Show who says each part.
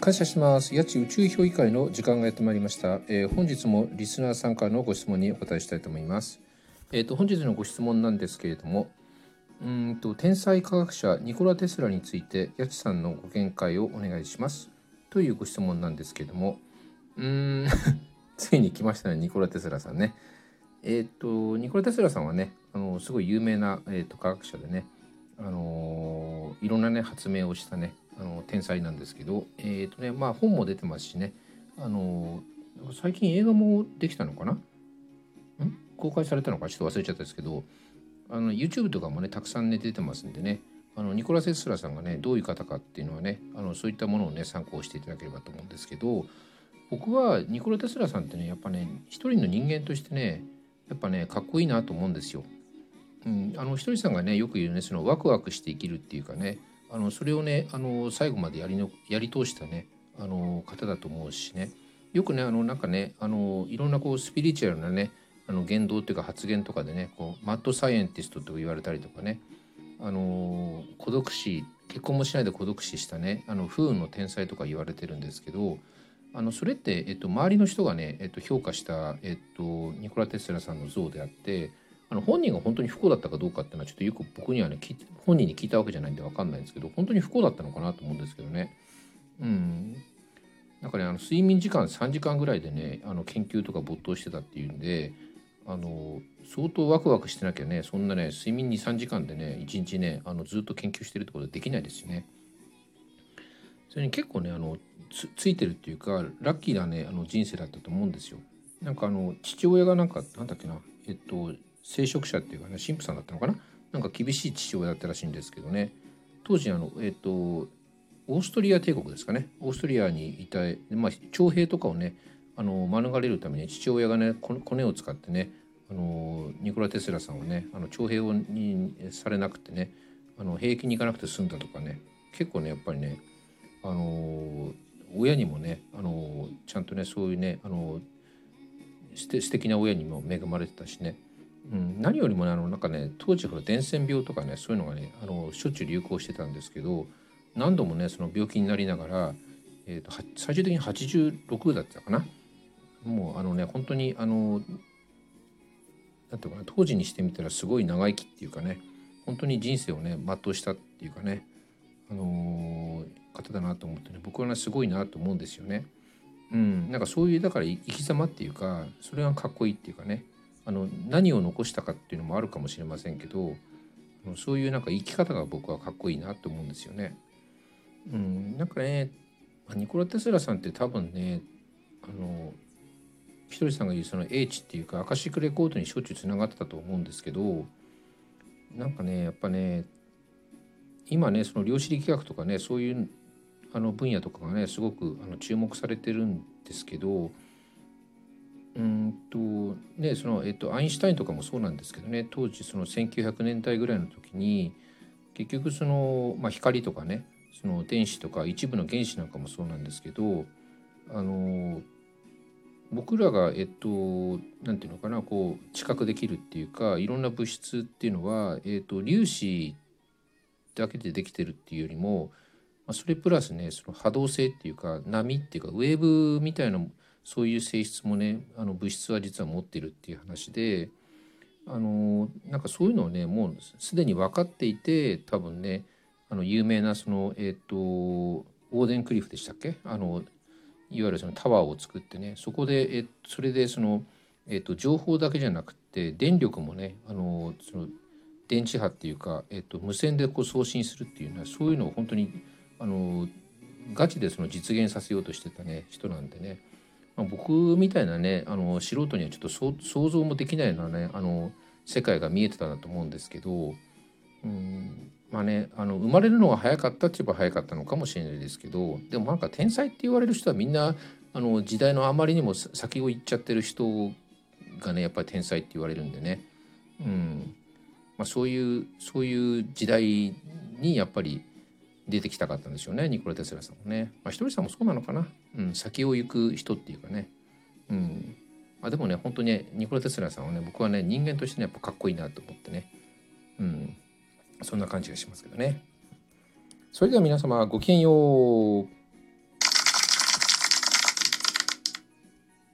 Speaker 1: 感謝します。八千宇宙評議会の時間がやってまいりました。えー本日もリスナーさんからのご質問にお答えしたいと思います。えっ、と本日のご質問なんですけれども、うんと天才科学者ニコラテスラについて八千さんのご見解をお願いしますというご質問なんですけれども、うーん ついに来ましたねニコラテスラさんね。えっ、とニコラテスラさんはね、あのすごい有名なえっ、と科学者でね、あのいろんなね発明をしたねあの天才なんですけど、えっ、とねまあ本も出てますしね、あの最近映画もできたのかな？ん？公開されたのか？ちょっと忘れちゃったですけどあの YouTube とかもねたくさんね出てますんでね。あのニコラ・セスラさんがねどういう方かっていうのはねあのそういったものをね参考していただければと思うんですけど僕はニコラ・テスラさんってねやっぱね一人の人間としてねやっぱねかっこいいなと思うんですよ。うん、あのひとりさんがねよく言うねそのワクワクして生きるっていうかねあのそれをねあの最後までやりのやり通したねあの方だと思うしね。よくねあのなんかねあのいろんなこうスピリチュアルなねあの言動っていうか発言とかでねこうマッドサイエンティストと言われたりとかね。あの孤独死結婚もしないで孤独死したねあの不運の天才とか言われてるんですけどあのそれって、えっと、周りの人がね、えっと、評価した、えっと、ニコラ・テスラさんの像であっての本人が本当に不幸だったかどうかっていうのはちょっとよく僕にはね本人に聞いたわけじゃないんで分かんないんですけど本当に不幸だったのかなと思うんですけどね。うんなんかねあの睡眠時間3時間ぐらいでねあの研究とか没頭してたっていうんであの相当ワクワクしてなきゃねそんなね睡眠23時間でね1日ねあのずっと研究してるってことはできないですよね。それに結構ねあのつついてるっていうかラッキーなねあの人生だったと思うんですよ。なんかあの父親がなんかなんだっけなえっと聖職者っていうかね神父さんだったのかな？なんか厳しい父親だったらしいんですけどね。当時あのえっとオーストリア帝国ですかね。オーストリアにいた、まあ、徴兵とかをねあの免れるために父親がねこコネを使ってねあのニコラ・テスラさんはねあの徴兵をにされなくてねあの兵役に行かなくて済んだとかね。結構ねやっぱりねあの親にもねあのちゃんとねそういうねあのすて素敵な親にも恵まれてたしね、うん、何よりもねあのなんかね当時ほら伝染病とかねそういうのがねあのしょっちゅう流行してたんですけど何度もねその病気になりながら、えー、と最終的に86だったかなもうあのね本当にあのなんていうかな当時にしてみたらすごい長生きっていうかね本当に人生をね全うしたっていうかねあのー方だなと思ってね僕はねすごいなと思うんですよね。うん、なんかそういうだから生き様っていうかそれがかっこいいっていうかねあの何を残したかっていうのもあるかもしれませんけどそういうなんか生き方が僕はかっこいいなと思うんですよね。うん、なんかねニコラ・テスラさんって多分ねあのひとりさんが言うその英知っていうかアカシックレコードにしょっちゅうつながってたと思うんですけどなんかねやっぱね今ねその量子力学とかねそういうあの分野とかがねすごくあの注目されてるんですけどうんとねその、えっと、アインシュタインとかもそうなんですけどね当時その1900年代ぐらいの時に結局その、まあ、光とかねその電子とか一部の原子なんかもそうなんですけどあの僕らがえっとなんていうのかなこう知覚できるっていうかいろんな物質っていうのは、えっと、粒子だけでできてるっていうよりもまあそれプラスねその波動性っていうか波っていうかウェーブみたいなものそういう性質もねあの物質は実は持ってるっていう話であのなんかそういうのをねもうすでに分かっていて多分ねあの有名なそのえっ、とオーデンクリフでしたっけ？あのいわゆるそのタワーを作ってねそこでえそれでその、えっと情報だけじゃなくて電力もねあのその電池波っていうか、えっと無線でこう送信するっていうのはそういうのを本当にあのガチでその実現させようとしてたね人なんでね、まあ、僕みたいなねあの素人にはちょっと想像もできないようなねあの世界が見えてたなと思うんですけど、うん、まあねあの生まれるのが早かったって言えば早かったのかもしれないですけどでもなんか天才って言われる人はみんなあの時代のあまりにも先を行っちゃってる人がねやっぱり天才って言われるんでね、うん。まあ、そういうそういう時代にやっぱり出てきたかったんでしょうねニコラ・テスラさんもね。まあ、ひとりさんもそうなのかな、うん、先を行く人っていうかね。うんまあ、でもね本当にねニコラ・テスラさんはね僕はね人間としてねやっぱかっこいいなと思ってね。うんそんな感じがしますけどね。それでは皆様ごきげんよう。